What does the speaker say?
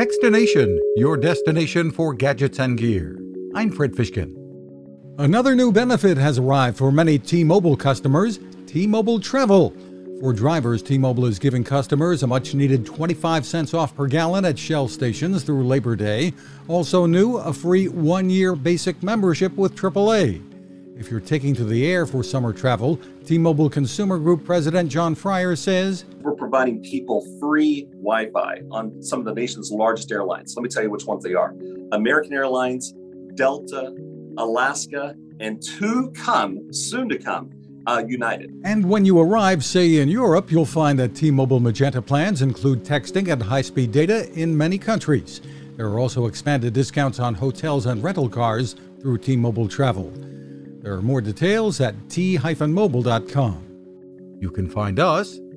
Techstination, your destination for gadgets and gear. I'm Fred Fishkin. Another new benefit has arrived for many T Mobile customers T Mobile Travel. For drivers, T Mobile is giving customers a much needed 25 cents off per gallon at Shell stations through Labor Day. Also, new, a free one year basic membership with AAA. If you're taking to the air for summer travel, T Mobile Consumer Group President Jon Freier says providing people free Wi Fi on some of the nation's largest airlines. Let me tell you which ones they are American Airlines, Delta, Alaska, and to come, soon to come, uh, United. And when you arrive, say in Europe, you'll find that T Mobile Magenta plans include texting and high speed data in many countries. There are also expanded discounts on hotels and rental cars through T Mobile Travel. There are more details at t-mobile.com. You can find us